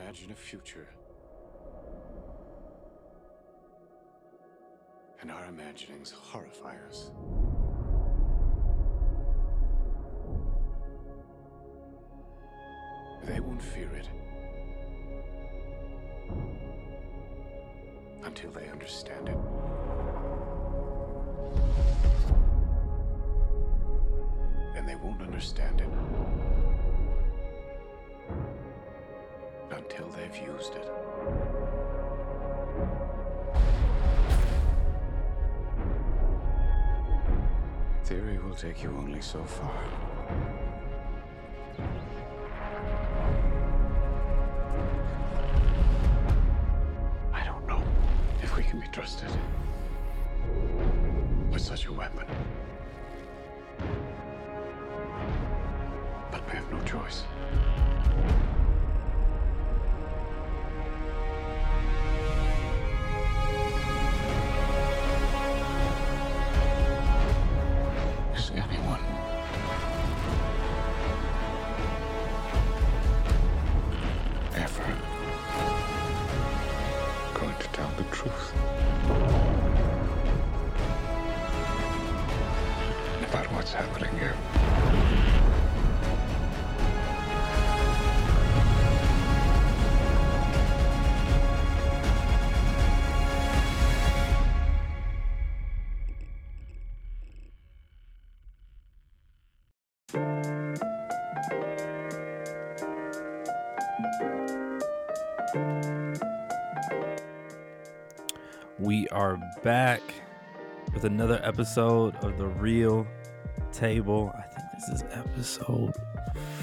Imagine a future. And our imaginings horrify us. They won't fear it. Until they understand it. And they won't understand it. They've used it. Theory will take you only so far. Are back with another episode of The Real Table. I think this is episode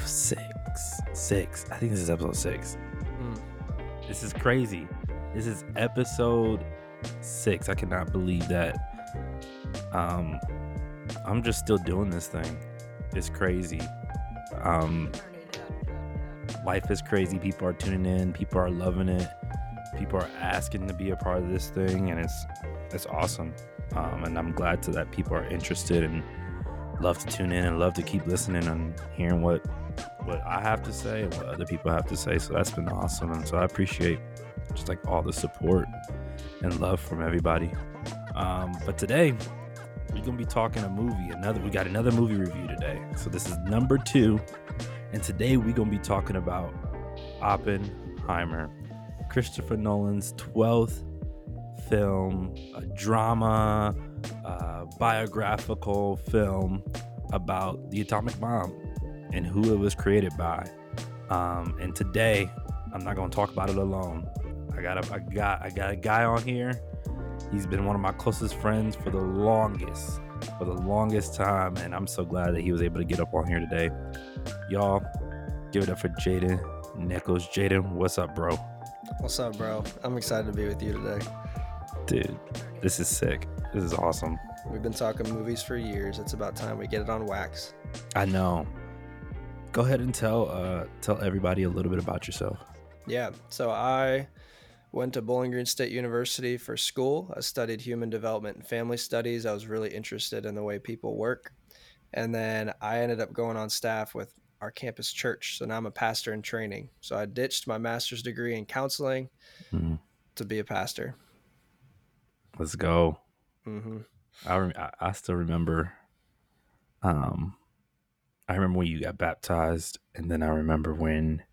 six. Six. I think this is episode six. This is crazy. This is episode six. I cannot believe that. Um, I'm just still doing this thing. It's crazy. Um, life is crazy. People are tuning in. People are loving it. People are asking to be a part of this thing, and it's it's awesome. Um, and I'm glad to that people are interested and love to tune in and love to keep listening and hearing what what I have to say and what other people have to say. So that's been awesome, and so I appreciate just like all the support and love from everybody. Um, but today we're gonna be talking a movie. Another we got another movie review today. So this is number two, and today we're gonna be talking about Oppenheimer, Christopher Nolan's twelfth film, a drama, biographical film about the atomic bomb and who it was created by. Um, and today, I'm not gonna talk about it alone. I got a, I got I got a guy on here. He's been one of my closest friends for the longest, for the longest time, and I'm so glad that he was able to get up on here today. Y'all, give it up for Jadon Nichols. Jadon, what's up, bro? What's up, bro? I'm excited to be with you today. Dude, this is sick. This is awesome. We've been talking movies for years. It's about time we get it on wax. I know. Go ahead and tell uh tell everybody a little bit about yourself. Yeah, so I went to Bowling Green State University for school. I studied human development and family studies. I was really interested in the way people work. And then I ended up going on staff with our campus church. So now I'm a pastor in training. So I ditched my master's degree in counseling Mhm. to be a pastor. Let's go. hmm I, rem- I still remember. Um, I remember when you got baptized, and then I remember when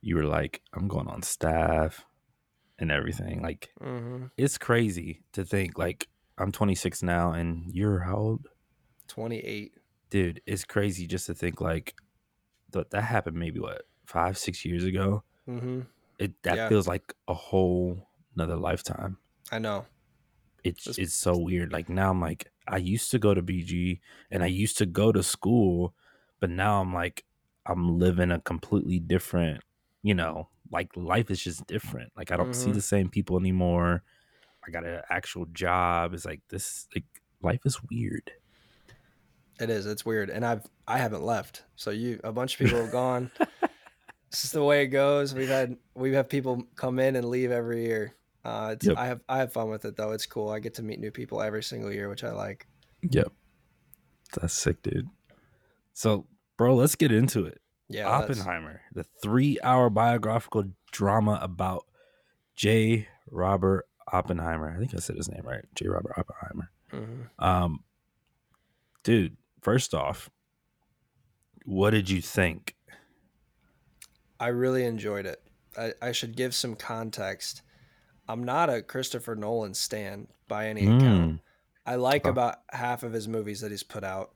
you were like, "I'm going on staff," and everything. Like, hmm it's crazy to think. Like, I'm 26 now, and you're how old, 28. dude? It's crazy just to think like that. That happened maybe what five, six years ago. hmm It that Yeah. feels like a whole another lifetime. I know. it's Just- it's so weird. Like now I'm like I used to go to BG and I used to go to school, but now I'm like I'm living a completely different, you know, like life is just different. Like I don't see Mhm. the same people anymore. I got an actual job. It's like this like life is weird. It is. It's weird, and I've I haven't left. So you, a bunch of people have gone. this is the way it goes. We've had we have people come in and leave every year. Uh, it's, Yep. I have I have fun with it though. It's cool. I get to meet new people every single year, which I like. Yep. That's sick, dude. So, bro, let's get into it. Yeah, that's- Oppenheimer, the three-hour biographical drama about J. Robert Oppenheimer. I think I said his name right. J. Robert Oppenheimer. Mhm. Um, dude, first off, what did you think? I really enjoyed it. I, I should give some context. I'm not a Christopher Nolan stan by any account. Mm, I like Okay. about half of his movies that he's put out.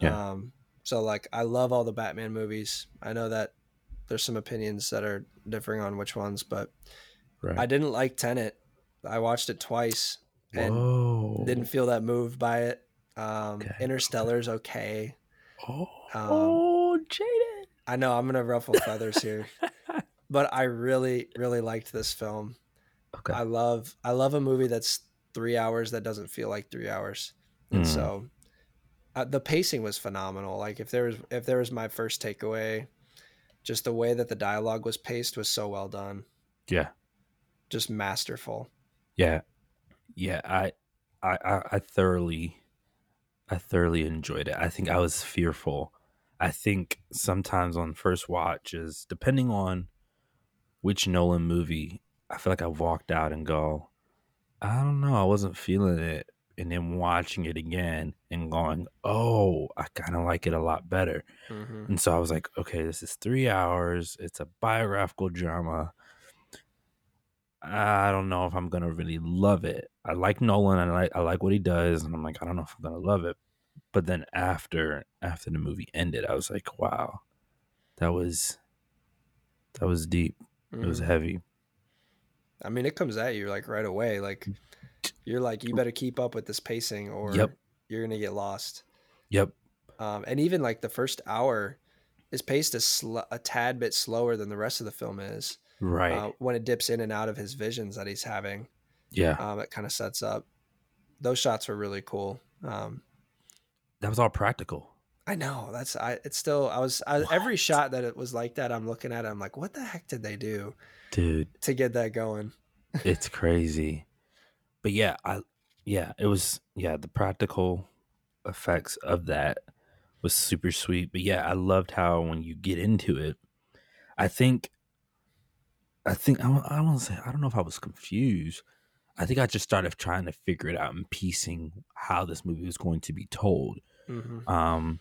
Yeah. Um, so like I love all the Batman movies. I know that there's some opinions that are differing on which ones, but right. I didn't like Tenet. I watched it twice and Whoa. didn't feel that moved by it. Um, Okay. Interstellar's okay. Oh, um, oh, Jadon. I know I'm gonna ruffle feathers here, but I really, really liked this film. Okay. I love, I love a movie that's three hours that doesn't feel like three hours, and Mm. so uh, the pacing was phenomenal. Like if there was, if there was my first takeaway, just the way that the dialogue was paced was so well done, yeah. just masterful. Yeah, yeah. I, I, I, I thoroughly, I thoroughly enjoyed it. I think I was fearful. I think sometimes on first watches, depending on which Nolan movie, I feel like I walked out and go, I don't know, I wasn't feeling it, and then watching it again and going, oh, I kind of like it a lot better. hmm And so I was like, okay, this is three hours. It's a biographical drama. I don't know if I'm gonna really love it. I like Nolan. I like I like what he does, and I'm like, I don't know if I'm gonna love it. But then after after the movie ended, I was like, wow, that was that was deep. It was Mhm. heavy. I mean, it comes at you like right away. Like you're like, you better keep up with this pacing, or Yep. you're gonna get lost. Yep. Um, and even like the first hour is paced a, sl- a tad bit slower than the rest of the film is. Right. Uh, when it dips in and out of his visions that he's having, yeah. um, it kind of sets up. Those shots were really cool. Um, That was all practical. I know that's I. It's still I was I, every shot that it was like that. I'm looking at it. I'm like, what the heck did they do Dude, to get that going? it's crazy. But yeah, I yeah, it was yeah, the practical effects of that was super sweet. But yeah, I loved how when you get into it, I think I think I, don't- I want to say I don't know if I was confused. I think I just started trying to figure it out and piecing how this movie was going to be told. hmm Um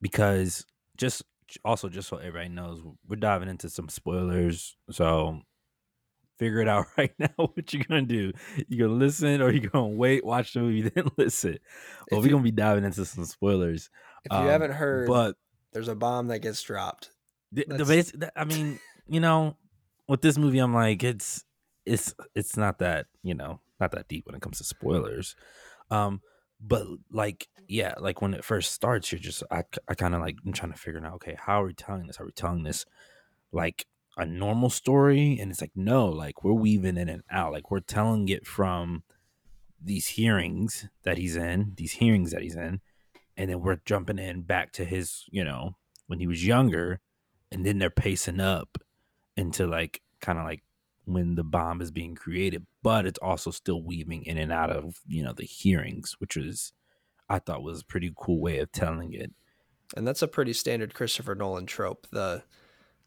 because just also just so everybody knows, we're diving into some spoilers. So figure it out right now what you're gonna do. You're gonna listen or you're gonna wait, watch the movie, then listen. Well, we're gonna be diving into some spoilers. If you Um, haven't heard, but there's a bomb that gets dropped. the, the that- I mean, you know, with this movie, I'm like, it's it's it's not that you know not that deep when it comes to spoilers. Um, but like, yeah, like when it first starts, you're just I I kind of like I'm trying to figure out, okay, how are we telling this? Are we telling this like a normal story? And it's like, no, like we're weaving in and out, like we're telling it from these hearings that he's in, these hearings that he's in, and then we're jumping in back to his, you know, when he was younger, and then they're pacing up into like kind of like when the bomb is being created, but it's also still weaving in and out of you know the hearings, which was I thought was a pretty cool way of telling it. and that's a pretty standard Christopher Nolan trope. The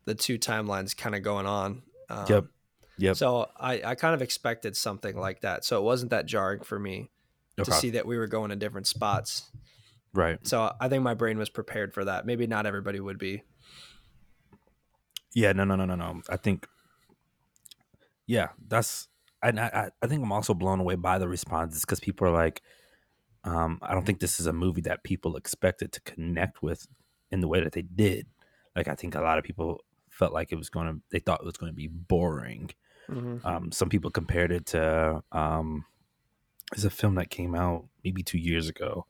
the two timelines kind of going on. Um, Yep. Yep. So I I kind of expected something like that. So it wasn't that jarring for me to see that we were going to different spots. Right. So I think my brain was prepared for that. Maybe not everybody would be. Yeah, no, no, no, no, no. I think, yeah, that's, and I, I, think I'm also blown away by the responses because people are like, um, I don't think this is a movie that people expected to connect with in the way that they did. Like, I think a lot of people felt like it was going to, they thought it was going to be boring. Um, some people compared it to, um, there's a film that came out maybe two years ago.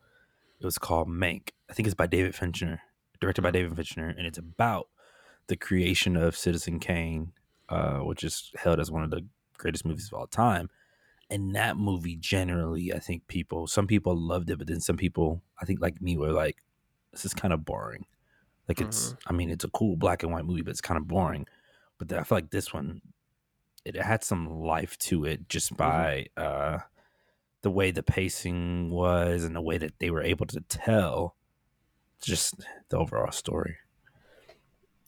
It was called Mank. I think it's by David Fincher, directed by David Fincher, and it's about the creation of Citizen Kane, uh, which is held as one of the greatest movies of all time. And that movie, generally, I think people, some people loved it, but then some people, I think like me, were like, "This is kind of boring." Like it's, I mean, it's a cool black and white movie, but it's kind of boring. But then I feel like this one, it had some life to it just by uh, the way the pacing was and the way that they were able to tell just the overall story.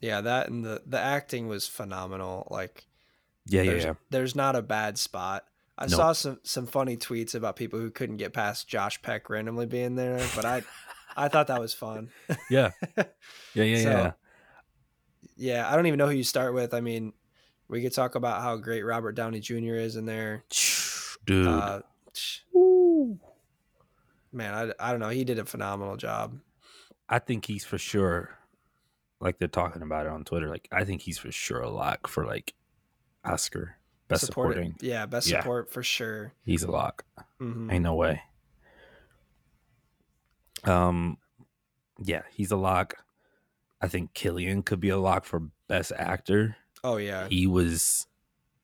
Yeah, that and the the acting was phenomenal. Like Yeah, yeah, there's, yeah. there's not a bad spot. I Nope. saw some some funny tweets about people who couldn't get past Josh Peck randomly being there, but I I thought that was fun. Yeah. Yeah, yeah, So, yeah. Yeah, I don't even know who you start with. I mean, we could talk about how great Robert Downey Jr. is in there. Dude. Uh, man, I, I don't know. He did a phenomenal job. I think he's for sure like they're talking about it on Twitter. Like I think he's for sure a lock for like Oscar best Support supporting. Yeah, best Yeah. support for sure. He's a lock. hmm Ain't no way. Um, yeah, he's a lock. I think Cillian could be a lock for best actor. Oh yeah, He was,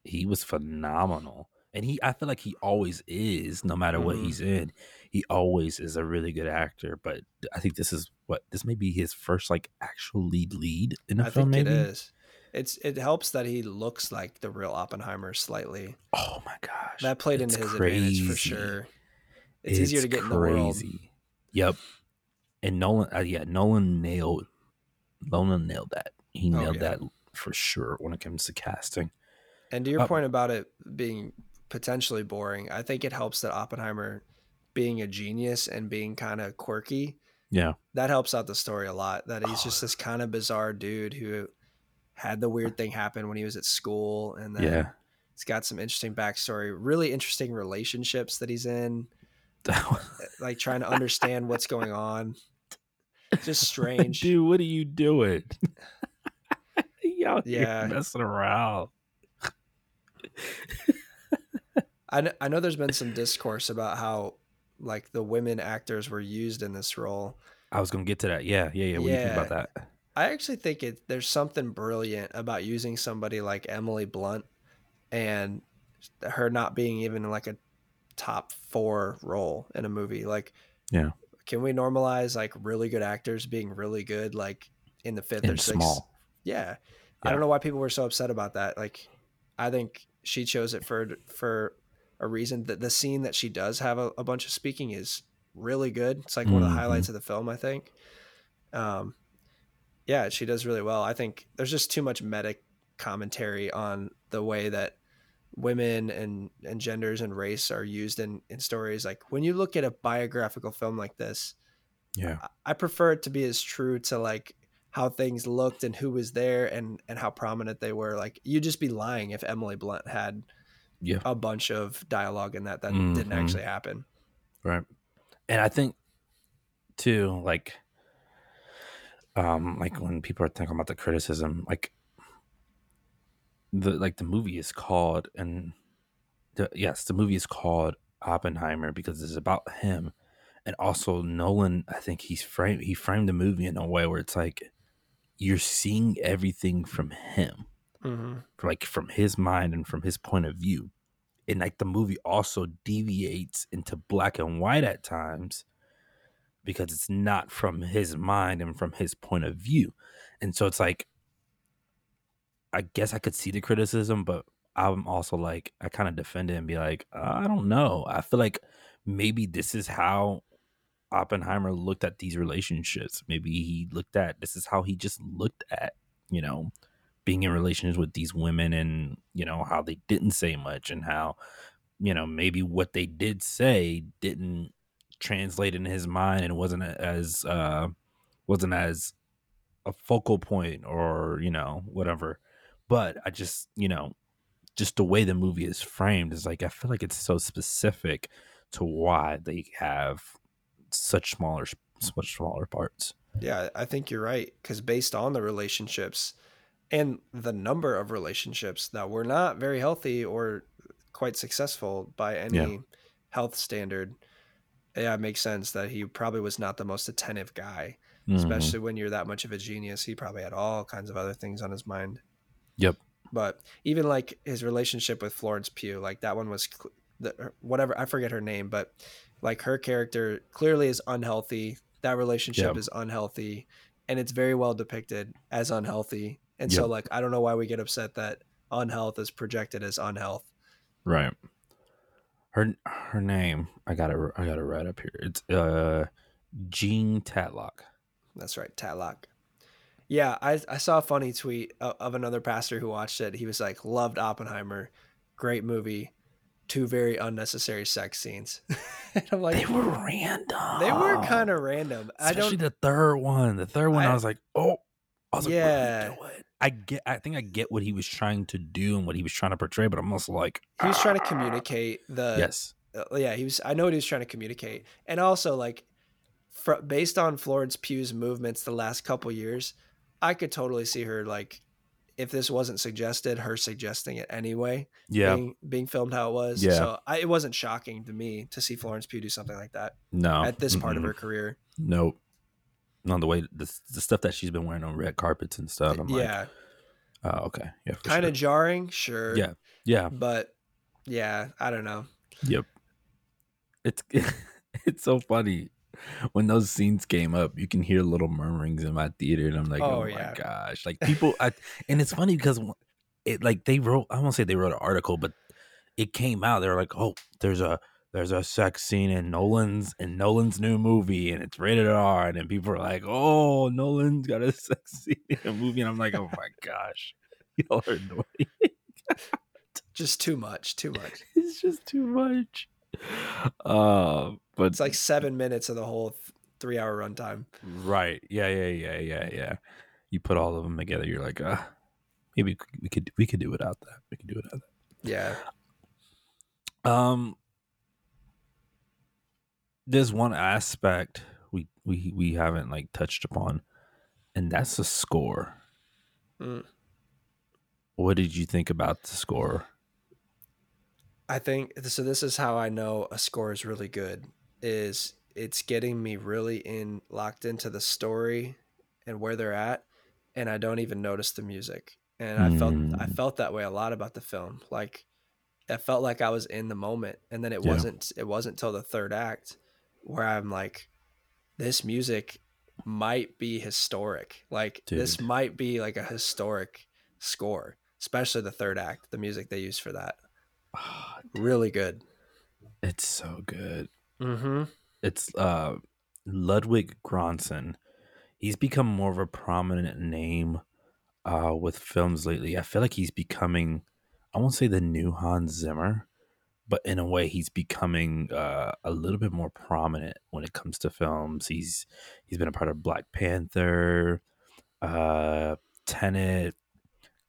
he was phenomenal, and he. I feel like he always is, no matter what Mhm. he's in. He always is a really good actor. But I think this is what this may be his first like actual lead lead in a I film. think Maybe. it is. It's it helps that he looks like the real Oppenheimer slightly. Oh my gosh, That played it's into his advantage for sure. It's, easier to get in the world. crazy. Yep. And Nolan, uh, yeah, Nolan nailed, Nolan nailed that. He Oh, nailed yeah. that for sure when it comes to casting. And to your Uh, point about it being potentially boring, I think it helps that Oppenheimer being a genius and being kind of quirky, Yeah, that helps out the story a lot. That he's Oh. just this kind of bizarre dude who had the weird thing happen when he was at school and then yeah. it's got some interesting backstory, really interesting relationships that he's in, eh, like trying to understand what's going on. Just strange. dude. What are you doing? Y'all Yeah. yeah, messing around. I know, I know there's been some discourse about how like the women actors were used in this role. I was gonna get to that. Yeah, yeah, yeah. What do you think about that? I actually think it there's something brilliant about using somebody like Emily Blunt and her not being even like a top 4 role in a movie. Like Yeah. Can we normalize like really good actors being really good like in the 5th or 6th? small. Yeah. I don't know why people were so upset about that. Like I think she chose it for for a reason that the scene that she does have a, a bunch of speaking is really good. It's like one of the Mhm. highlights of the film, I think. Um yeah, she does really well. I think there's just too much meta commentary on the way that women and, and genders and race are used in, in stories. Like when you look at a biographical film like this, Yeah, I- I prefer it to be as true to like how things looked and who was there and and how prominent they were. Like you'd just be lying if Emily Blunt had yeah. a bunch of dialogue in that that Mhm. didn't actually happen. Right. And I think too, like um like when people are thinking about the criticism, like the like the movie is called and the yes, the movie is called Oppenheimer because it's about him. And also Nolan, I think he's framed he framed the movie in a way where it's like you're seeing everything from him Mm-hmm. like from his mind and from his point of view. And like the movie also deviates into black and white at times because it's not from his mind and from his point of view. And so it's like i guess i could see the criticism but i'm also like i kind of defend it and be like i don't know. I feel like maybe this is how oppenheimer looked at these relationships. Maybe he looked at this is how he just looked at you know being in relations with these women and you know how they didn't say much and how you know maybe what they did say didn't translate in his mind and wasn't as uh wasn't as a focal point or you know whatever. But i just you know just the way the movie is framed is like i feel like it's so specific to why they have such smaller much smaller parts. Yeah, I think you're right because based on the relationships and the number of relationships that were not very healthy or quite successful by any Yeah. health standard, yeah, it makes sense that he probably was not the most attentive guy, Mhm. especially when you're that much of a genius. He probably had all kinds of other things on his mind. Yep. But even like his relationship with Florence Pugh, like that one was the, whatever I forget her name, but like her character clearly is unhealthy. That relationship Yeah. is unhealthy, and it's very well depicted as unhealthy. And so, like, I don't know why we get upset that unhealth is projected as unhealth. Right. Her her name, I got it. I got it right up here. It's uh, Jean Tatlock. That's right, Tatlock. Yeah, I, I saw a funny tweet of, another pastor who watched it. He was like, loved Oppenheimer, great movie, two very unnecessary sex scenes. and I'm like, They were random. they were kind of random. I Especially don't. the third one. The third one, I, I- was like, oh, I was Yeah. like, what are you doing? I get. I think I get what he was trying to do and what he was trying to portray, but I'm also like, He was trying to "Ah." communicate the Yes. uh, yeah he was i know what he was trying to communicate and also like fr- based on florence pugh's movements the last couple years i could totally see her like if this wasn't suggested her suggesting it anyway Yeah. being, being filmed how it was Yeah. so I, it wasn't shocking to me to see florence pugh do something like that No. at this part of Mm-mm. her career Nope. No, the way the, the stuff that she's been wearing on red carpets and stuff. I'm like, yeah oh, okay, yeah, kind of sure. jarring sure Yeah. yeah, but yeah i don't know yep. It's it's so funny when those scenes came up. You can hear little murmurings in my theater, and I'm like, Oh, oh, yeah. my gosh, like people. I, and it's funny because it like they wrote. I won't say they wrote an article, but it came out. They're like, oh, there's a there's a sex scene in Nolan's in Nolan's new movie, and it's rated R. And then people are like, oh, Nolan's got a sex scene in a movie, and I'm like, oh my gosh, y'all are annoying. just too much too much it's just too much. Uh, but it's like seven minutes of the whole three hour runtime right, yeah, yeah, yeah, yeah, yeah. You put all of them together, you're like, uh, maybe we could we could do without that. We could do without that. yeah Um, there's one aspect we we we haven't like touched upon, and that's the score. Mm. What did you think about the score? I think so. This is how I know a score is really good. Is it's getting me really in locked into the story and where they're at, and I don't even notice the music. And I felt I Mm. felt that way a lot about the film. Like I felt like I was in the moment, and then it Yeah. wasn't. It wasn't till the third act where I'm like, this music might be historic. Like this might be like a historic score, especially the third act. The music they use for that really good. It's so good. Mm-hmm. it's uh Ludwig Göransson. He's become more of a prominent name uh with films lately. I feel like he's becoming I won't say the new Hans Zimmer, but in a way he's becoming uh a little bit more prominent when it comes to films. He's he's been a part of Black Panther, uh Tenet,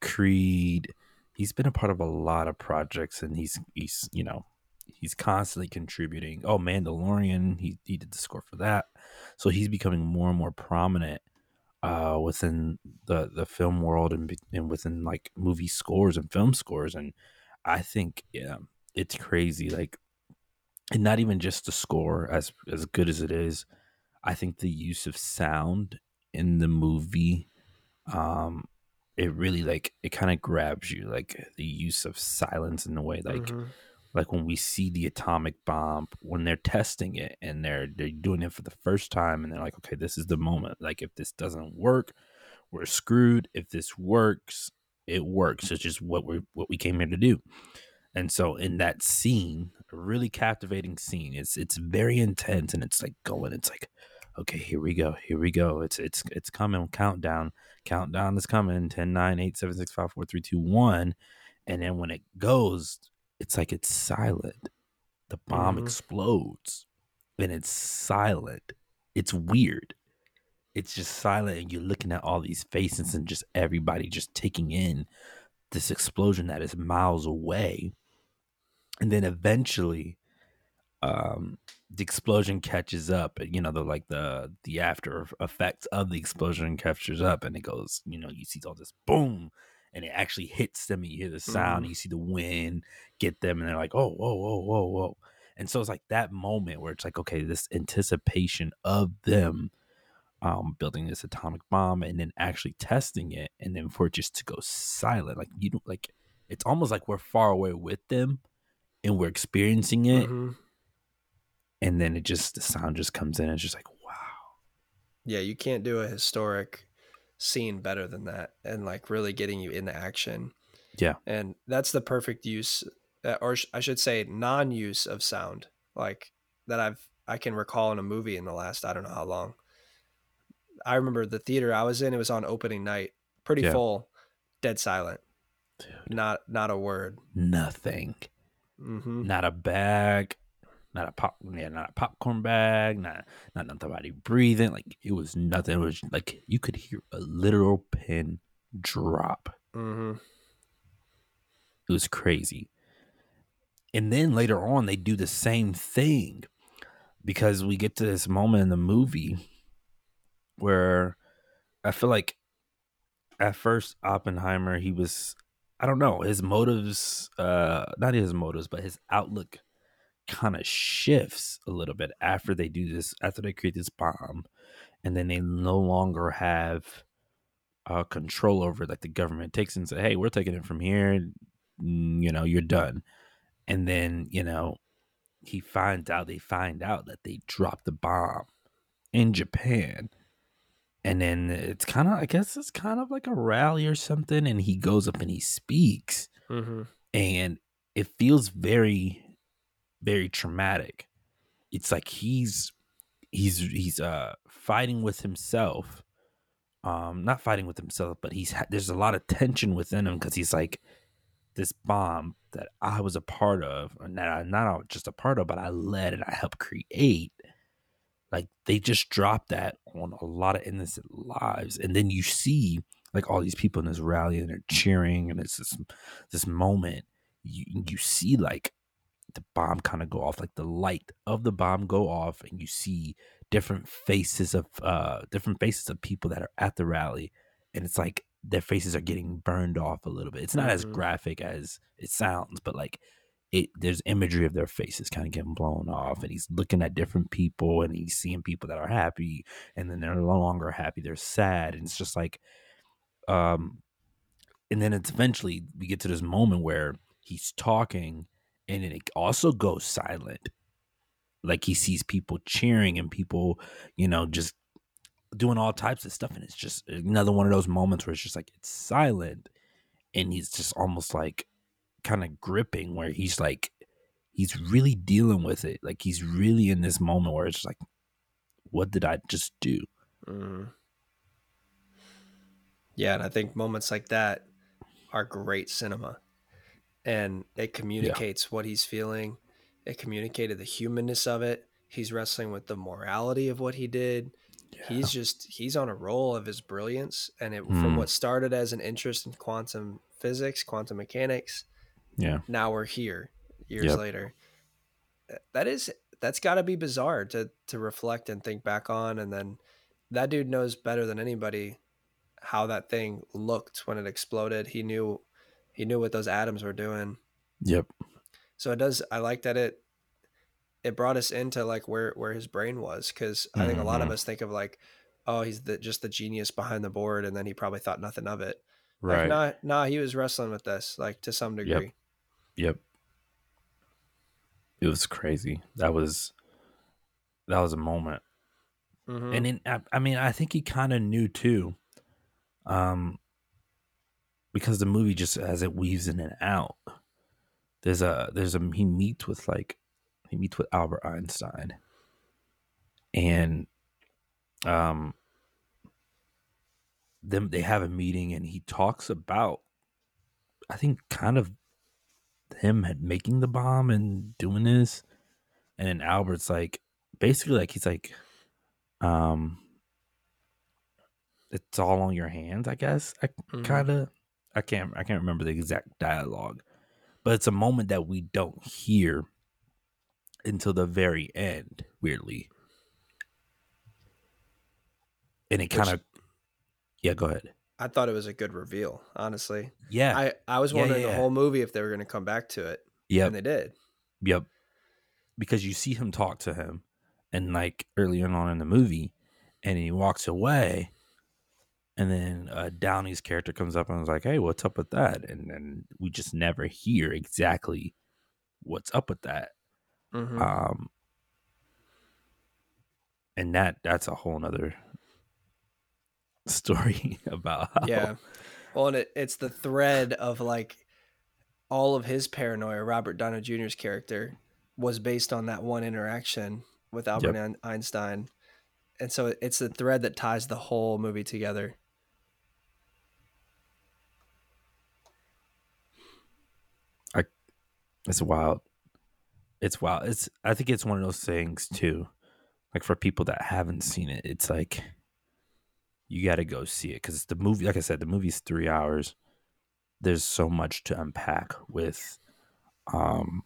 Creed. He's been a part of a lot of projects and he's he's, you know, he's constantly contributing. Oh, Mandalorian, he he did the score for that. So he's becoming more and more prominent uh within the the film world and and within like movie scores and film scores and I think yeah, it's crazy like and not even just the score as as good as it is. I think the use of sound in the movie um it really like it kind of grabs you like the use of silence in the way like Mm-hmm. like when we see the atomic bomb when they're testing it and they're they're doing it for the first time and they're like okay this is the moment like if this doesn't work we're screwed if this works it works it's just what we what we came here to do and so in that scene a really captivating scene it's it's very intense and it's like going it's like okay here we go here we go it's it's it's coming countdown countdown is coming 10 9 8 7 6 5 4 3 2 1 and then when it goes it's like it's silent. The bomb Mhm. explodes and it's silent. It's weird. It's just silent, and you're looking at all these faces and just everybody just taking in this explosion that is miles away. And then eventually, um, the explosion catches up. You know, the like the the after effects of the explosion catches up, and it goes. You know, you see all this boom, and it actually hits them. And you hear the sound. Mhm. You see the wind get them, and they're like, "Oh, whoa, whoa, whoa, whoa!" And so it's like that moment where it's like, okay, this anticipation of them um, building this atomic bomb and then actually testing it, and then for it just to go silent, like you don't like. It's almost like we're far away with them, and we're experiencing it, Mhm. and then it just the sound just comes in. And it's just like, wow, Yeah, you can't do a historic scene better than that, and like really getting you into action. Yeah. and that's the perfect use, uh, or I should say, non-use of sound, like that I've I can recall in a movie in the last I don't know how long. I remember the theater I was in. It was on opening night, pretty Yeah. full, dead silent, Dude, not not a word. nothing. Hmm Not a bag. Not a pop. Yeah, not a popcorn bag. Not not nobody breathing. Like it was nothing. It was like you could hear a literal pin drop. Mm-hmm. It was crazy. And then later on, they do the same thing because we get to this moment in the movie where I feel like at first Oppenheimer, he was, I don't know, his motives, uh, not his motives, but his outlook kind of shifts a little bit after they do this, after they create this bomb. And then they no longer have uh, control over. Like the government takes and say, hey, we're taking it from here. Mm, You know, you're done. And then, you know, he finds out, they find out that they dropped the bomb in Japan. And then it's kind of, I guess it's kind of like a rally or something. And he goes up and he speaks. hmm And it feels very, very traumatic. It's like he's, he's, he's, uh, fighting with himself. Um, not fighting with himself, but he's, ha- there's a lot of tension within him because he's like, this bomb that I was a part of, and that I not just a part of, but I led and I helped create. Like they just dropped that on a lot of innocent lives, and then you see like all these people in this rally and they're cheering, and it's this this moment. You you see like the bomb kind of go off, like the light of the bomb go off, and you see different faces of uh different faces of people that are at the rally, and it's like their faces are getting burned off a little bit. It's not as Mhm. graphic as it sounds, but like it there's imagery of their faces kind of getting blown off and he's looking at different people and he's seeing people that are happy and then they're no longer happy, they're sad. And it's just like um and then it's eventually we get to this moment where he's talking and then it also goes silent. Like he sees people cheering and people, you know, just doing all types of stuff and it's just another one of those moments where it's just like it's silent and he's just almost like kind of gripping where he's like he's really dealing with it like he's really in this moment where it's like what did i just do hmm Yeah, and I think moments like that are great cinema, and it communicates what he's feeling. It communicated the humanness of it. He's wrestling with the morality of what he did. He's just he's on a roll of his brilliance, and it from Mm. what started as an interest in quantum physics, quantum mechanics, yeah now we're here years Yep. later. That is that's got to be bizarre to to reflect and think back on, and then that dude knows better than anybody how that thing looked when it exploded. He knew he knew what those atoms were doing. yep So it does. I like that it it brought us into like where where his brain was because I think a lot of Mhm. us think of like, oh, he's the just the genius behind the board, and then he probably thought nothing of it. right Like, nah, nah, he was wrestling with this like to some degree. yep it was crazy. That was that was a moment. Mhm. and then I, I mean i think he kind of knew too um because the movie just as it weaves in and out there's a there's a he meets with like he meets with albert einstein. And um them they have a meeting and he talks about i think kind of him making the bomb and doing this. And then albert's like basically like he's like um it's all on your hands i guess. I Mhm. kind of i can't i can't remember the exact dialogue but it's a moment that we don't hear until the very end weirdly. And it kind of yeah go ahead I thought it was a good reveal, honestly. yeah I, I was Yeah, wondering yeah, the whole movie if they were going to come back to it, Yeah. and they did. Yep. Because you see him talk to him and like earlier on in the movie and he walks away and then uh, Downey's character comes up and is like, Hey, what's up with that? And then we just never hear exactly what's up with that. Mhm. Um and that that's a whole nother story about how yeah. Well, and it, it's the thread of like all of his paranoia. Robert Downey Jr.'s character was based on that one interaction with Albert Ein- Einstein, and so it's the thread that ties the whole movie together. I, it's wild. It's wild. It's I think it's one of those things too. Like for people that haven't seen it, it's like you got to go see it because it's the movie. Like I said, the movie's three hours. There's so much to unpack with, um,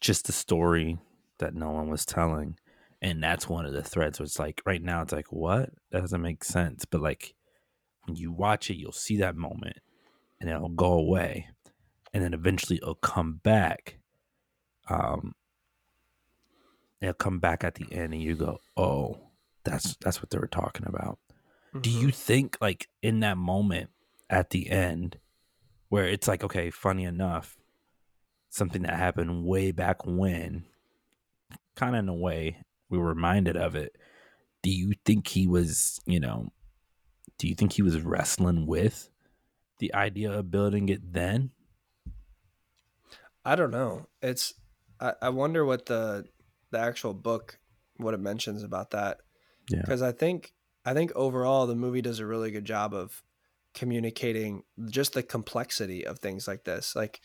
just the story that no one was telling, and that's one of the threads. Where it's like right now, it's like what that doesn't make sense, but like when you watch it, you'll see that moment, and it'll go away and then eventually it'll come back. Um, it'll come back at the end, and you go, "Oh, that's that's what they were talking about." Mm-hmm. Do you think, like in that moment at the end, where it's like, okay, funny enough, something that happened way back when, kind of in a way we were reminded of it. Do you think he was, you know, do you think he was wrestling with the idea of building it then? I don't know. It's I, I wonder what the the actual book what it mentions about that. Yeah. Because I think I think overall the movie does a really good job of communicating just the complexity of things like this. Like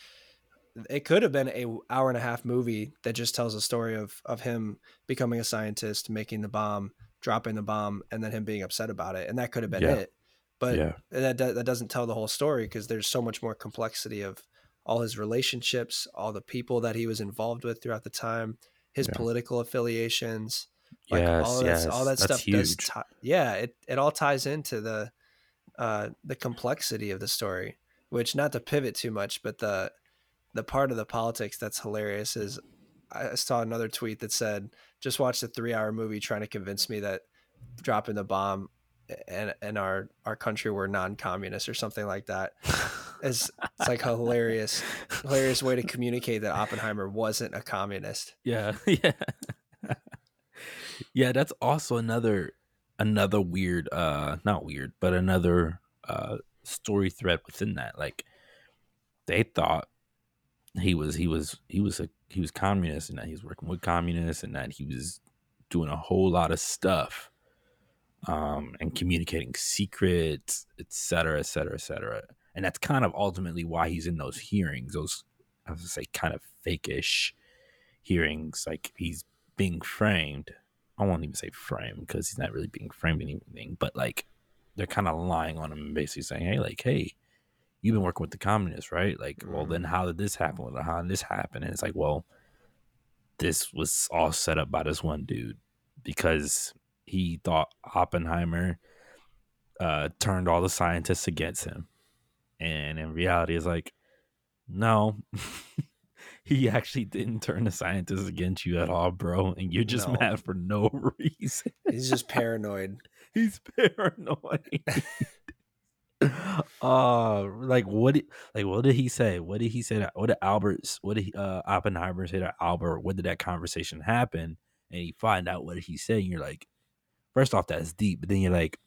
it could have been a hour and a half movie that just tells a story of of him becoming a scientist, making the bomb, dropping the bomb, and then him being upset about it, and that could have been yeah. it. But yeah. that that doesn't tell the whole story because there's so much more complexity of all his relationships, all the people that he was involved with throughout the time, his yeah. political affiliations, like yes, all, yes. all that That's stuff huge. does. T- yeah, it, it all ties into the uh, the complexity of the story. Which, not to pivot too much, but the the part of the politics that's hilarious is I saw another tweet that said, "Just watch the three hour movie trying to convince me that dropping the bomb and and our our country were non-communist or something like that." It's, it's like a hilarious, hilarious way to communicate that Oppenheimer wasn't a communist. Yeah, yeah, yeah. That's also another another weird, uh, not weird, but another uh story thread within that. Like they thought he was he was he was a he was communist and that he was working with communists and that he was doing a whole lot of stuff um and communicating secrets et cetera et cetera et cetera and that's kind of ultimately why he's in those hearings. Those I was say kind of fakeish hearings, like he's being framed. I won't even say framed because he's not really being framed anything, but like they're kind of lying on him and basically saying, "Hey, like, hey, you've been working with the communists, right? Like, mm-hmm. well, then how did this happen? How did this happen?" And it's like, well, this was all set up by this one dude because he thought Oppenheimer uh, turned all the scientists against him and in reality it's like no he actually didn't turn the scientists against you at all bro and you're just no. mad for no reason. He's just paranoid. He's paranoid. Uh like what did, like what did he say? What did he say that what did albert's what did he, uh oppenheimer say to albert? What did that conversation happen? And you find out what he said and you're like first off that's deep but then you're like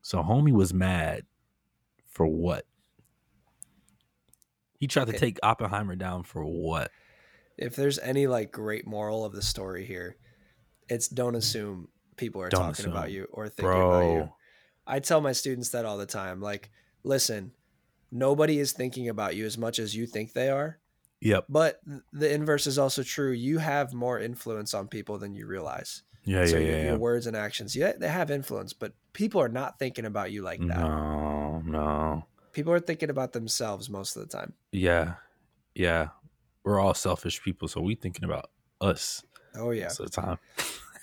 so homie was mad for what? He tried to take Oppenheimer down for what? If there's any like great moral of the story here, it's don't assume people are don't talking assume. about you or thinking Bro. about you. I tell my students that all the time. Like, listen, nobody is thinking about you as much as you think they are. Yep. But the inverse is also true. You have more influence on people than you realize. Yeah, so yeah, your, yeah, your words and actions, yeah, they have influence, but people are not thinking about you like that. No, no. People are thinking about themselves most of the time. Yeah, yeah. We're all selfish people, so we thinking about us. Oh yeah, most of the time.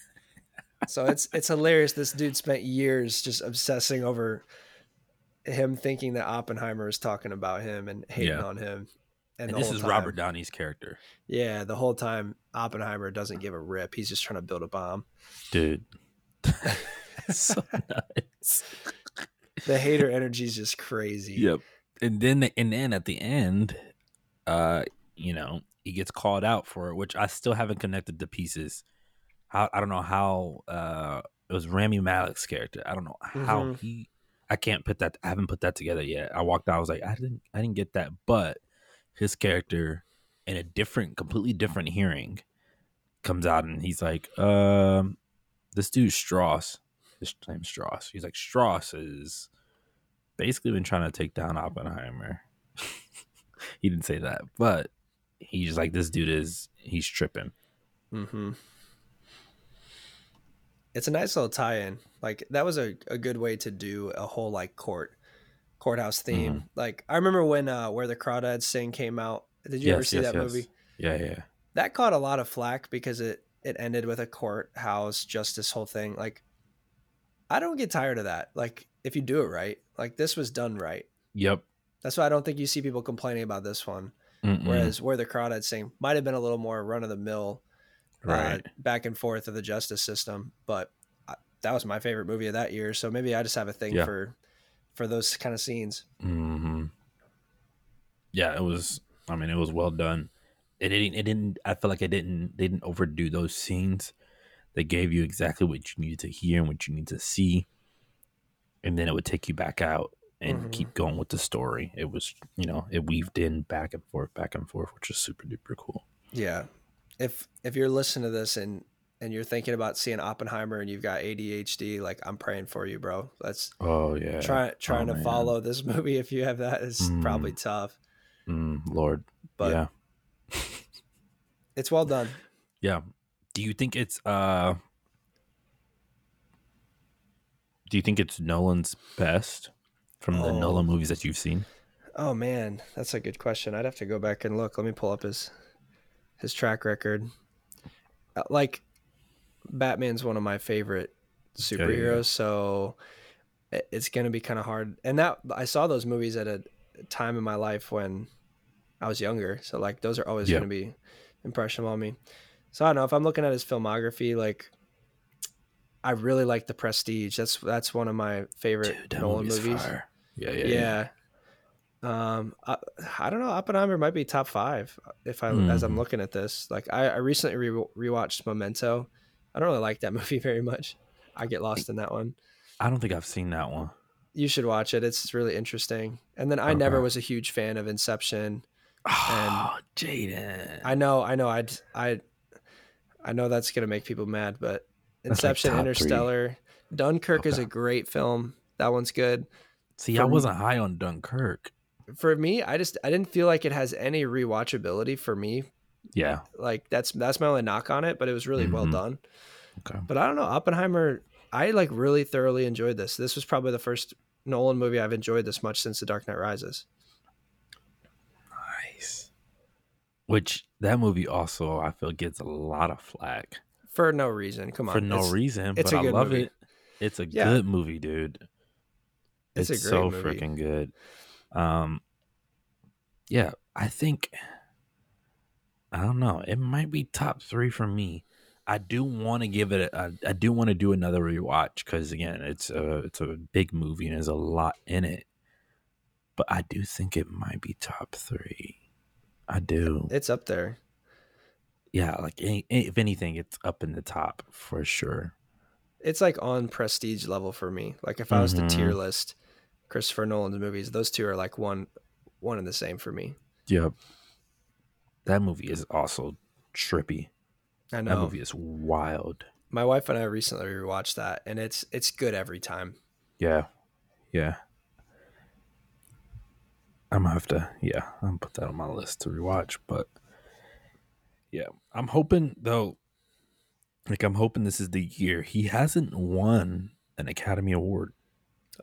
so it's it's hilarious. This dude spent years just obsessing over him, thinking that Oppenheimer is talking about him and hating yeah. on him. And, and this is time, Robert Downey's character. Yeah, the whole time Oppenheimer doesn't give a rip. He's just trying to build a bomb. Dude. so nuts. The hater energy is just crazy. Yep. And then and then at the end, uh, you know, he gets called out for it, which I still haven't connected the pieces. How I don't know how uh it was Rami Malek's character. I don't know how mm-hmm. he I can't put that I haven't put that together yet. I walked out, I was like, I didn't I didn't get that, but his character in a different, completely different hearing comes out and he's like, um, this dude Strauss, his name's Strauss. He's like Strauss is basically been trying to take down Oppenheimer. he didn't say that, but he's like this dude is he's tripping. Mm-hmm. It's a nice little tie-in. Like that was a, a good way to do a whole like court courthouse theme. Mm-hmm. Like I remember when uh Where the Crawdads Sing came out. Did you ever see that movie? Yeah, yeah. That caught a lot of flack because it it ended with a courthouse justice whole thing. Like I don't get tired of that. Like if you do it right, like this was done right. Yep. That's why I don't think you see people complaining about this one. Mm-mm. Whereas Where the Crawdads Sing might have been a little more run of the mill right. uh, back and forth of the justice system. But I, that was my favorite movie of that year. So maybe I just have a thing Yeah. for for those kind of scenes. hmm Yeah, it was. I mean, it was well done. It didn't. It didn't. I feel like it didn't. They didn't overdo those scenes. They gave you exactly what you needed to hear and what you need to see, and then it would take you back out and Mhm. keep going with the story. It was, you know, it weaved in back and forth, back and forth, which is super duper cool. Yeah. If if you're listening to this and and you're thinking about seeing Oppenheimer and you've got ADHD, like I'm praying for you, bro. That's Oh yeah. try, trying Oh, to man. follow this movie if you have that is probably tough. Mm, Lord. But yeah. it's well done. Yeah. Do you think it's uh Do you think it's Nolan's best from the Oh. Nolan movies that you've seen? Oh man, that's a good question. I'd have to go back and look. Let me pull up his his track record. Uh, Like Batman's one of my favorite superheroes, yeah. so it's going to be kind of hard. And that I saw those movies at a time in my life when I was younger, so like those are always Yeah. going to be impressionable on me. So I don't know if I'm looking at his filmography like I really like The Prestige. That's that's one of my favorite Dude, Nolan movie's fire. Yeah, yeah, Yeah. yeah. Um, I, I don't know. Oppenheimer might be top five if I as I'm Mhm. looking at this. Like I, I recently re- rewatched Memento. I don't really like that movie very much. I get lost in that one. I don't think I've seen that one. You should watch it. It's really interesting. And then I never was a huge fan of Inception. Oh, Jadon. I know, I know, I'd, I, I know that's gonna make people mad, but That's like Inception, three. Interstellar, Dunkirk is a great film. That one's good. See, for I wasn't high on Dunkirk. For me, I just I didn't feel like it has any rewatchability for me Yeah. like that's that's my only knock on it but it was really well Mhm. done Okay. but i don't know oppenheimer i like really thoroughly enjoyed this this was probably the first nolan movie i've enjoyed this much since the dark knight rises Nice. Which that movie also I feel gets a lot of flack for no reason come on for no it's, reason, it's but I love movie. it. It's a Yeah. good movie, dude. It's It's, a great so freaking good. Um, yeah, I think I don't know. It might be top three for me. I do want to give it. A, I, I do want to do another rewatch because again, it's a it's a big movie and there's a lot in it. But I do think it might be top three. I do. it's up there Yeah, like any, if anything, it's up in the top for sure. it's like on prestige level for me like if i was to Mhm. tier list christopher nolan's movies those two are like one one and the same for me Yep. That movie is also trippy. i know. That movie is wild. my wife and i recently rewatched that and it's it's good every time Yeah. Yeah. I'm gonna have to yeah, I'm gonna put that on my list to rewatch. But yeah. I'm hoping though like I'm hoping this is the year. He hasn't won an Academy Award.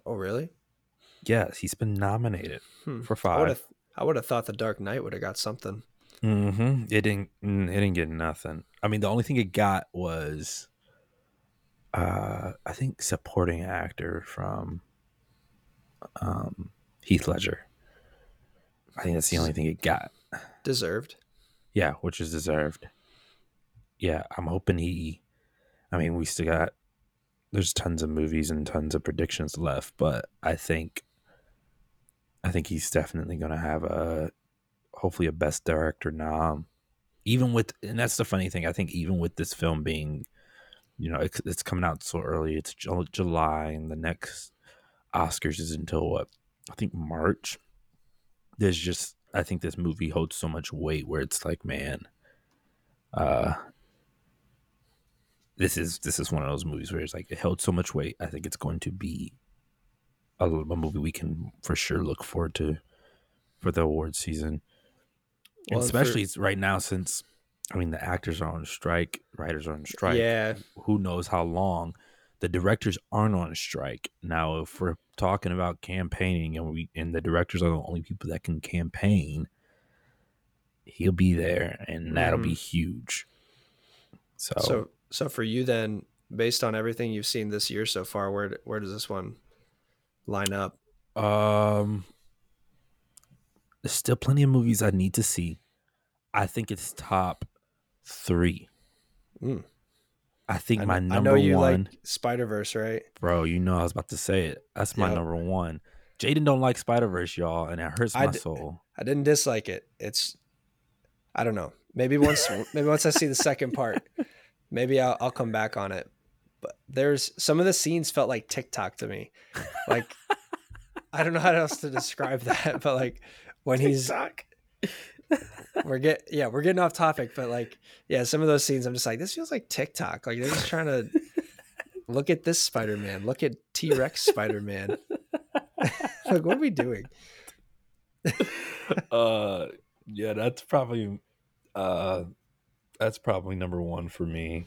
oh really Yes, he's been nominated Hmm. for five. i would have thought the dark knight would have got something Mm-hmm. It didn't. mm, It didn't get nothing. I mean, the only thing it got was, uh, I think supporting actor from, um, Heath Ledger. I think that's the only thing it got. deserved Yeah, which is deserved. Yeah, I'm hoping he. I mean, we still got. There's tons of movies and tons of predictions left, but I think. I think he's definitely going to have a, hopefully a best director nom. Even with, and that's the funny thing. I think even with this film being, you know, it's, it's coming out so early. It's July, and the next Oscars is until what? I think March. There's just, I think this movie holds so much weight where it's like, man, uh, this is this is one of those movies where it's like it held so much weight. I think it's going to be a, a movie we can for sure look forward to for the award season. Well, for- Especially right now since I mean the actors are on strike, writers are on strike. Yeah, Who knows how long? The directors aren't on strike. Now if we're talking about campaigning and we and the directors are the only people that can campaign, he'll be there and that'll be huge. So, So so for you then, based on everything you've seen this year so far, where where does this one line up? Um, there's still plenty of movies I need to see. I think it's top three. Mm. I think I, my kn- I number know you one, like Spider Verse, right? bro. You know I was about to say it. That's my Yep. number one. Jadon don't like Spider Verse, y'all, and it hurts my d- soul. I didn't dislike it. It's I don't know. Maybe once maybe once I see the second part, maybe I'll I'll come back on it. But there's some of the scenes felt like TikTok to me. Like I don't know how else to describe that, but like when he's we're get yeah, we're getting off topic, but like yeah, some of those scenes I'm just like this feels like TikTok. Like they're just trying to look at this Spider-Man, look at T-Rex Spider-Man. like what are we doing? uh, yeah, that's probably, uh, that's probably number one for me.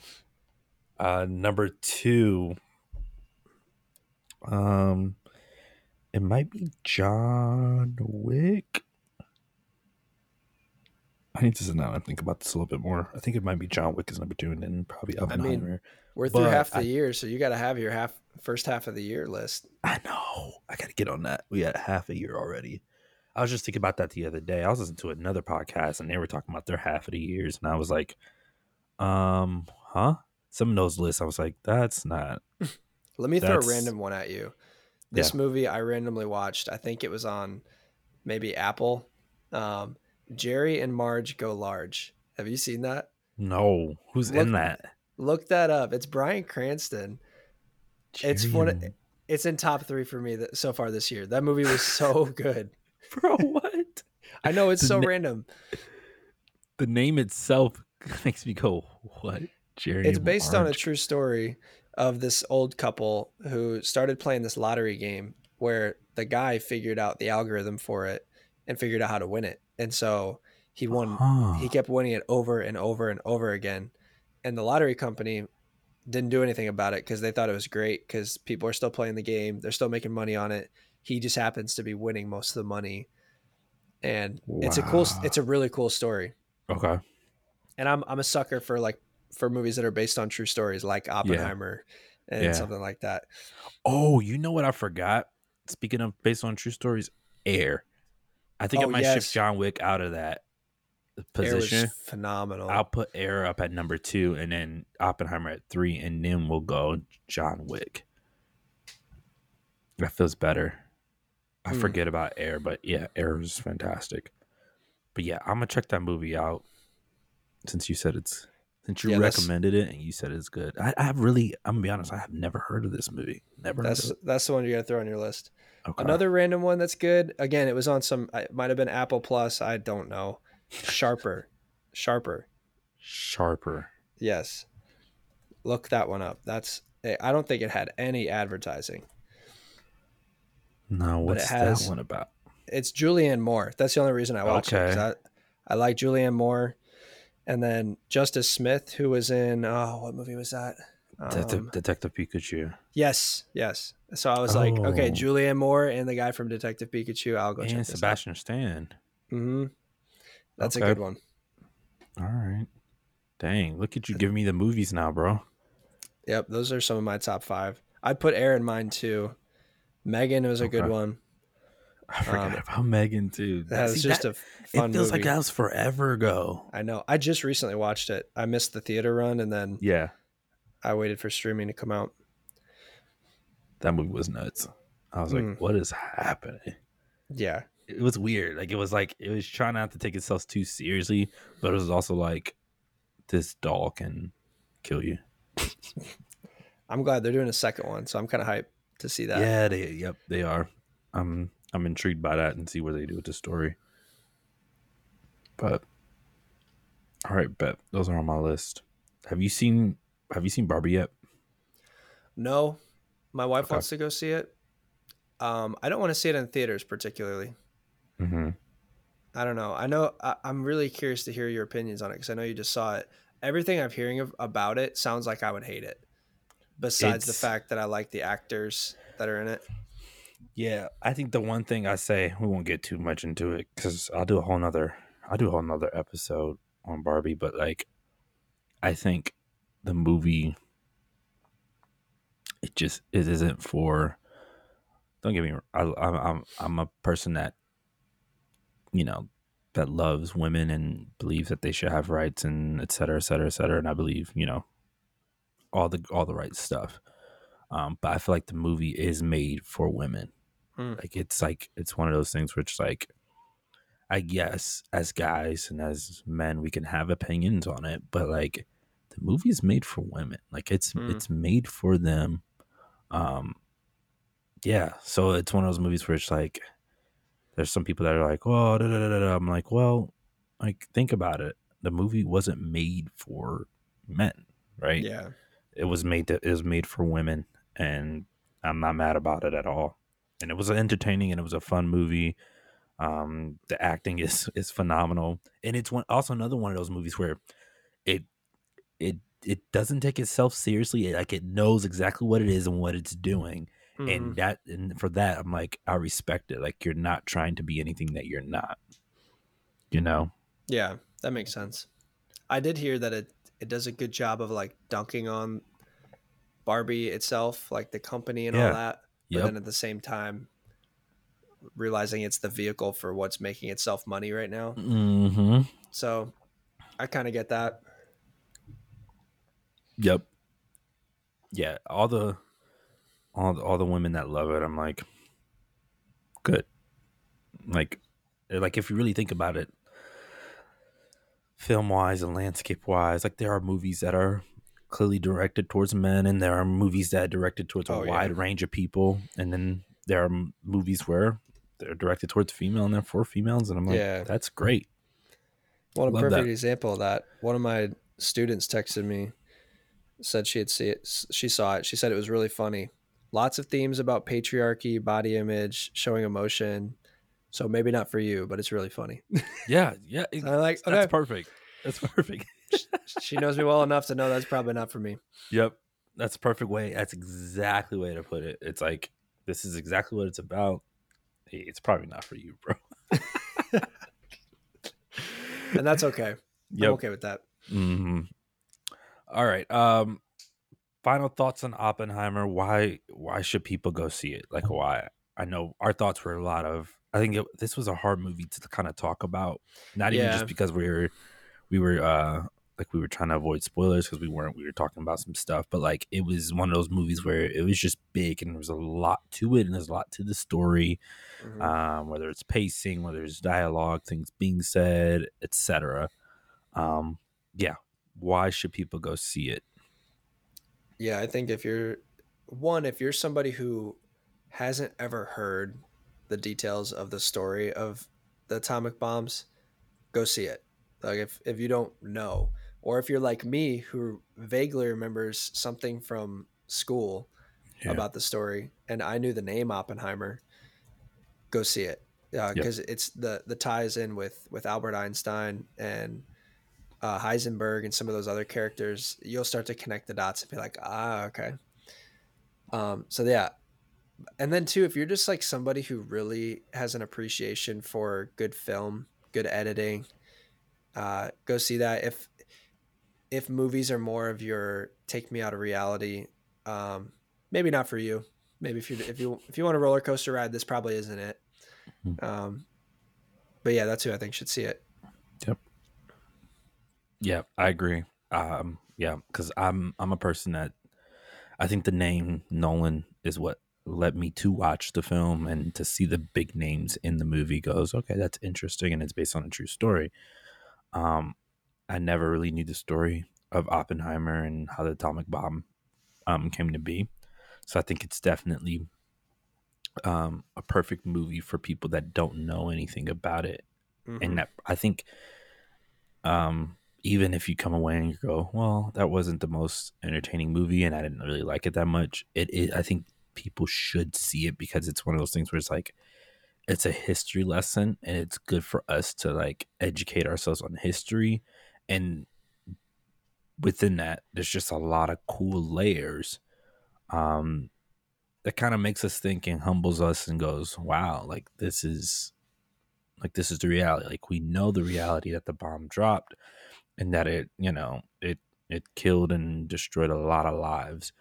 Uh, number two, um, it might be John Wick. I need to sit down and think about this a little bit more. I think it might be John Wick is number two, and then probably I mean, We're through But half the I- year, so you got to have your half first half of the year list. I know. I got to get on that. We had half a year already. I was just thinking about that the other day. I was listening to another podcast and they were talking about their half of the years. And I was like, um, huh? Some of those lists, I was like, that's not. Let me throw a random one at you. This movie I randomly watched. I think it was on maybe Apple. Um, Jerry and Marge Go Large. Have you seen that? No. Who's Look- in that? Look that up. It's Bryan Cranston. It's one. It's in top three for me that, so far this year. That movie was so good. Bro, what? I know it's The so na- random. The name itself makes me go, what? Jerry It's based on a true story of this old couple who started playing this lottery game where the guy figured out the algorithm for it and figured out how to win it. And so he won Huh. he kept winning it over and over and over again. And the lottery company didn't do anything about it because they thought it was great because people are still playing the game. They're still making money on it. He just happens to be winning most of the money. And it's a cool, it's a really cool story. Okay. And I'm, I'm a sucker for like, for movies that are based on true stories like Oppenheimer and Yeah. something like that. Oh, you know what I forgot? Speaking of based on true stories, Air. I think I Oh, might yes. shift John Wick out of that It position. phenomenal. I'll put Air up at number two, and then Oppenheimer at three, and then we'll go John Wick. That feels better. I Hmm. forget about Air, but yeah, Air was fantastic. But yeah, I'm gonna check that movie out since you said it's since you Yeah, recommended it and you said it's good. I, I have really, I'm gonna be honest, I have never heard of this movie. Never. that's that's the one you got to throw on your list. Okay. Another random one that's good. Again, it was on some. It might have been Apple Plus. I don't know. Sharper, Sharper. sharper. Yes, look that one up. That's. Eh, I don't think it had any advertising. No, what's it has- that one about? It's Julianne Moore. That's the only reason I watch it. Okay. I, I like Julianne Moore, and then Justice Smith, who was in. Oh, what movie was that? Detective, Um, Detective Pikachu. yes, yes. So I was like, okay, Oh. Julianne Moore and the guy from Detective Pikachu. I'll go check And out. Sebastian Stan. hmm That's Okay. a good one. All right. Dang, look at you giving me the movies now, bro. Yep, those are some of my top five. I'd put Air in mine too. Megan was a good one. I forgot Um, about Megan too. That was See, just that- a fun It feels movie. like that was forever ago. I know. I just recently watched it. I missed the theater run, and then Yeah, I waited for streaming to come out. that movie was nuts. I was Mm. like, what is happening? Yeah, It was weird. Like it was like it was trying not to take itself too seriously, but it was also like this doll can kill you. I'm glad they're doing a second one, so I'm kind of hyped to see that. Yeah, they yep, they are. I'm I'm intrigued by that and see what they do with the story. But all right, bet those are on my list. Have you seen have you seen Barbie yet? No, my wife Okay. wants to go see it. Um, I don't want to see it in theaters particularly. Mm-hmm. I don't know. I know I, I'm really curious to hear your opinions on it because I know you just saw it. Everything I'm hearing of, about it sounds like I would hate it. Besides the fact that I like the actors that are in it. Yeah, I think the one thing I say we won't get too much into it because I'll do a whole nother I'll do a whole nother episode on Barbie, but like I think the movie it just it isn't for. Don't get me wrong. I, I'm I'm I'm a person that you know that loves women and believes that they should have rights and et cetera, et cetera, et cetera. And I believe you know all the all the right stuff. Um, but I feel like the movie is made for women. Hmm. Like it's like it's one of those things which like I guess as guys and as men we can have opinions on it, but like the movie is made for women. Like it's Hmm. it's made for them. Um yeah, so it's one of those movies where it's like there's some people that are like, "Oh, da, da, da, da, da." I'm like, "Well, like think about it. The movie wasn't made for men, right? Yeah. it was made to, it was made for women and i'm not mad about it at all. And it was entertaining and it was a fun movie. Um the acting is is phenomenal. And it's one also another one of those movies where it it it doesn't take itself seriously. Like it knows exactly what it is and what it's doing. Mhm. and that and for that i'm like i respect it. Like you're not trying to be anything that you're not you know? Yeah, that makes sense. I did hear that it it does a good job of like dunking on Barbie itself, like the company and Yeah. all that. But Yep. then at the same time realizing it's the vehicle for what's making itself money right now. mm-hmm So I kind of get that. Yep. Yeah, all the all the, all the women that love it, I'm like, good. Like, eh, like if you really think about it, film wise and landscape wise, like there are movies that are clearly directed towards men, and there are movies that are directed towards a Oh, yeah. wide range of people, and then there are movies where they're directed towards female and they're for females, and I'm like, Yeah. that's great. One Love perfect that. example of that. One of my students texted me, said she had see it. She saw it. She said it was really funny. Lots of themes about patriarchy, body image, showing emotion. So maybe not for you, but it's really funny. Yeah, yeah, it- I like. that's Okay. perfect. That's perfect. She knows me well enough to know that's probably not for me. Yep. That's a perfect way. That's exactly way to put it. It's like this is exactly what it's about. Hey, It's probably not for you, bro. And that's okay. Yep. I'm okay with that. hmm All right. Um final thoughts on Oppenheimer. Why why should people go see it? Like why? I know our thoughts were a lot of I think it, this was a hard movie to kind of talk about. Not even Yeah. just because we were we were uh like we were trying to avoid spoilers because we weren't we were talking about some stuff but like it was one of those movies where it was just big and there was a lot to it and there's a lot to the story Mhm. um, whether it's pacing, whether it's dialogue, things being said, etc. Um, yeah, why should people go see it? Yeah, I think if you're one, if you're somebody who hasn't ever heard the details of the story of the atomic bombs, go see it. Like if if you don't know, or if you're like me who vaguely remembers something from school Yeah. about the story, and I knew the name Oppenheimer, go see it. Yeah, Yep. because it's the the ties in with with Albert Einstein and uh, Heisenberg and some of those other characters. You'll start to connect the dots and be like, ah, okay. Um, so yeah, and then too, if you're just like somebody who really has an appreciation for good film, good editing, uh, go see that. If if movies are more of your take me out of reality, um, maybe not for you. Maybe if you if you if you want a roller coaster ride, this probably isn't it. Mhm. Um, but yeah, that's who I think should see it. Yep. Yeah, I agree. Um, yeah, because I'm I'm a person that I think the name Nolan is what led me to watch the film and to see the big names in the movie goes, okay, that's interesting and it's based on a true story. Um, I never really knew the story of Oppenheimer and how the atomic bomb um, came to be. So I think it's definitely um, a perfect movie for people that don't know anything about it Mhm. and that I think, um, even if you come away and you go, well, that wasn't the most entertaining movie, and I didn't really like it that much. It, it I think people should see it because it's one of those things where it's like it's a history lesson and it's good for us to like educate ourselves on history and within that there's just a lot of cool layers um that kind of makes us think and humbles us and goes wow like this is like this is the reality. Like we know the reality that the bomb dropped and that it you know it it killed and destroyed a lot of lives.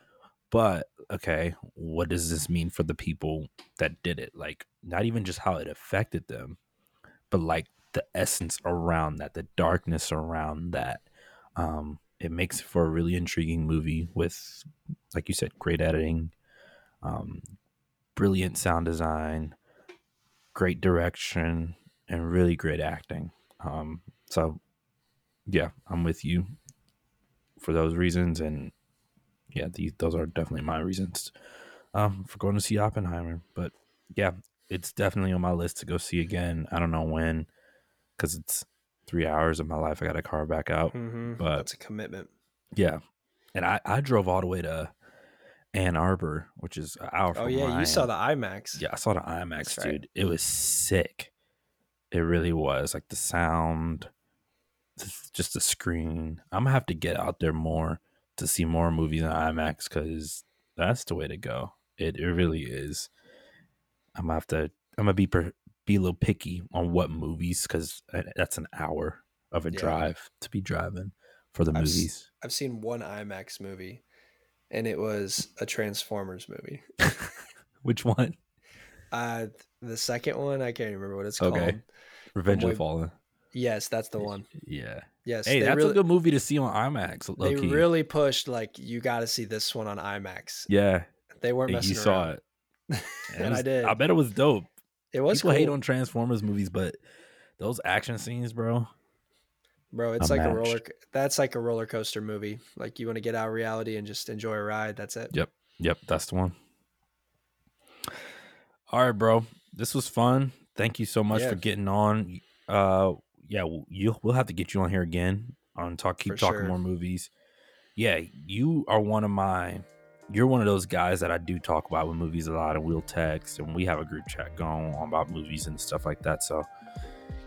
But okay what does this mean for the people that did it? Like not even just how it affected them but like the essence around that the darkness around that um it makes for a really intriguing movie with like you said great editing um brilliant sound design great direction and really great acting um so yeah i'm with you for those reasons and yeah, those are definitely my reasons um, for going to see Oppenheimer. But yeah, it's definitely on my list to go see again. I don't know when, because it's three hours of my life. I got to carve back out. Mm-hmm. But That's a commitment. yeah, and I I drove all the way to Ann Arbor, which is an hour. Oh yeah, you saw the IMAX. Yeah, I saw the IMAX, That's right. dude. It was sick. It really was. Like the sound, just the screen. I'm gonna have to get out there more to see more movies in IMAX because that's the way to go. It it really is. I'm gonna have to. I'm gonna be per, be a little picky on what movies because that's an hour of a Yeah. drive to be driving for the I've movies. I've seen one IMAX movie, and it was a Transformers movie. Which one? Uh, the second one, I can't remember what it's Okay. called. Revenge of the Fallen. Yes, that's the one. Yeah. Yes, Hey, that's really, a good movie to see on IMAX. They key. really pushed like you got to see this one on IMAX. Yeah, They weren't messing you saw it. And I was- did. I bet it was dope. It was People hate on Transformers movies, but those action scenes, bro. Bro, it's like a unmatched. roller. That's like a roller coaster movie. Like you want to get out of reality and just enjoy a ride. That's it. Yep, yep, that's the one. All right, bro. This was fun. Thank you so much Yeah. for getting on. Uh, yeah, we'll- you we'll have to get you on here again on talk. Keep For talking sure. more movies. Yeah, you are one of my. You're one of those guys that I do talk about with movies a lot, and we'll text, and we have a group chat going on about movies and stuff like that. So,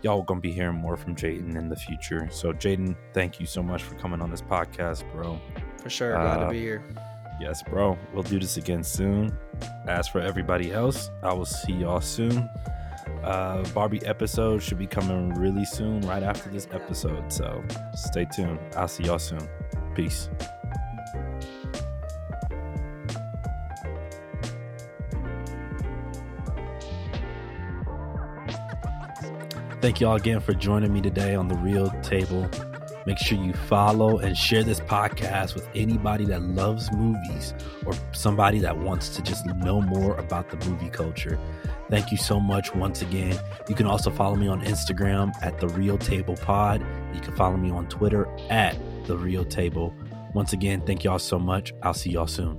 y'all gonna be hearing more from Jadon in the future. So, Jadon, thank you so much for coming on this podcast, bro. For sure. Glad Uh, to be here. Yes, bro. We'll do this again soon. As for everybody else, I will see y'all soon. Uh, Barbie episode should be coming really soon, right after this episode. So stay tuned. I'll see y'all soon. Peace. Thank you all again for joining me today on the Real Table. Make sure you follow and share this podcast with anybody that loves movies or somebody that wants to just know more about the movie culture. Thank you so much once again. You can also follow me on Instagram at the Real Table Pod. You can follow me on Twitter at the Real Table. Once again, thank y'all so much. I'll see y'all soon.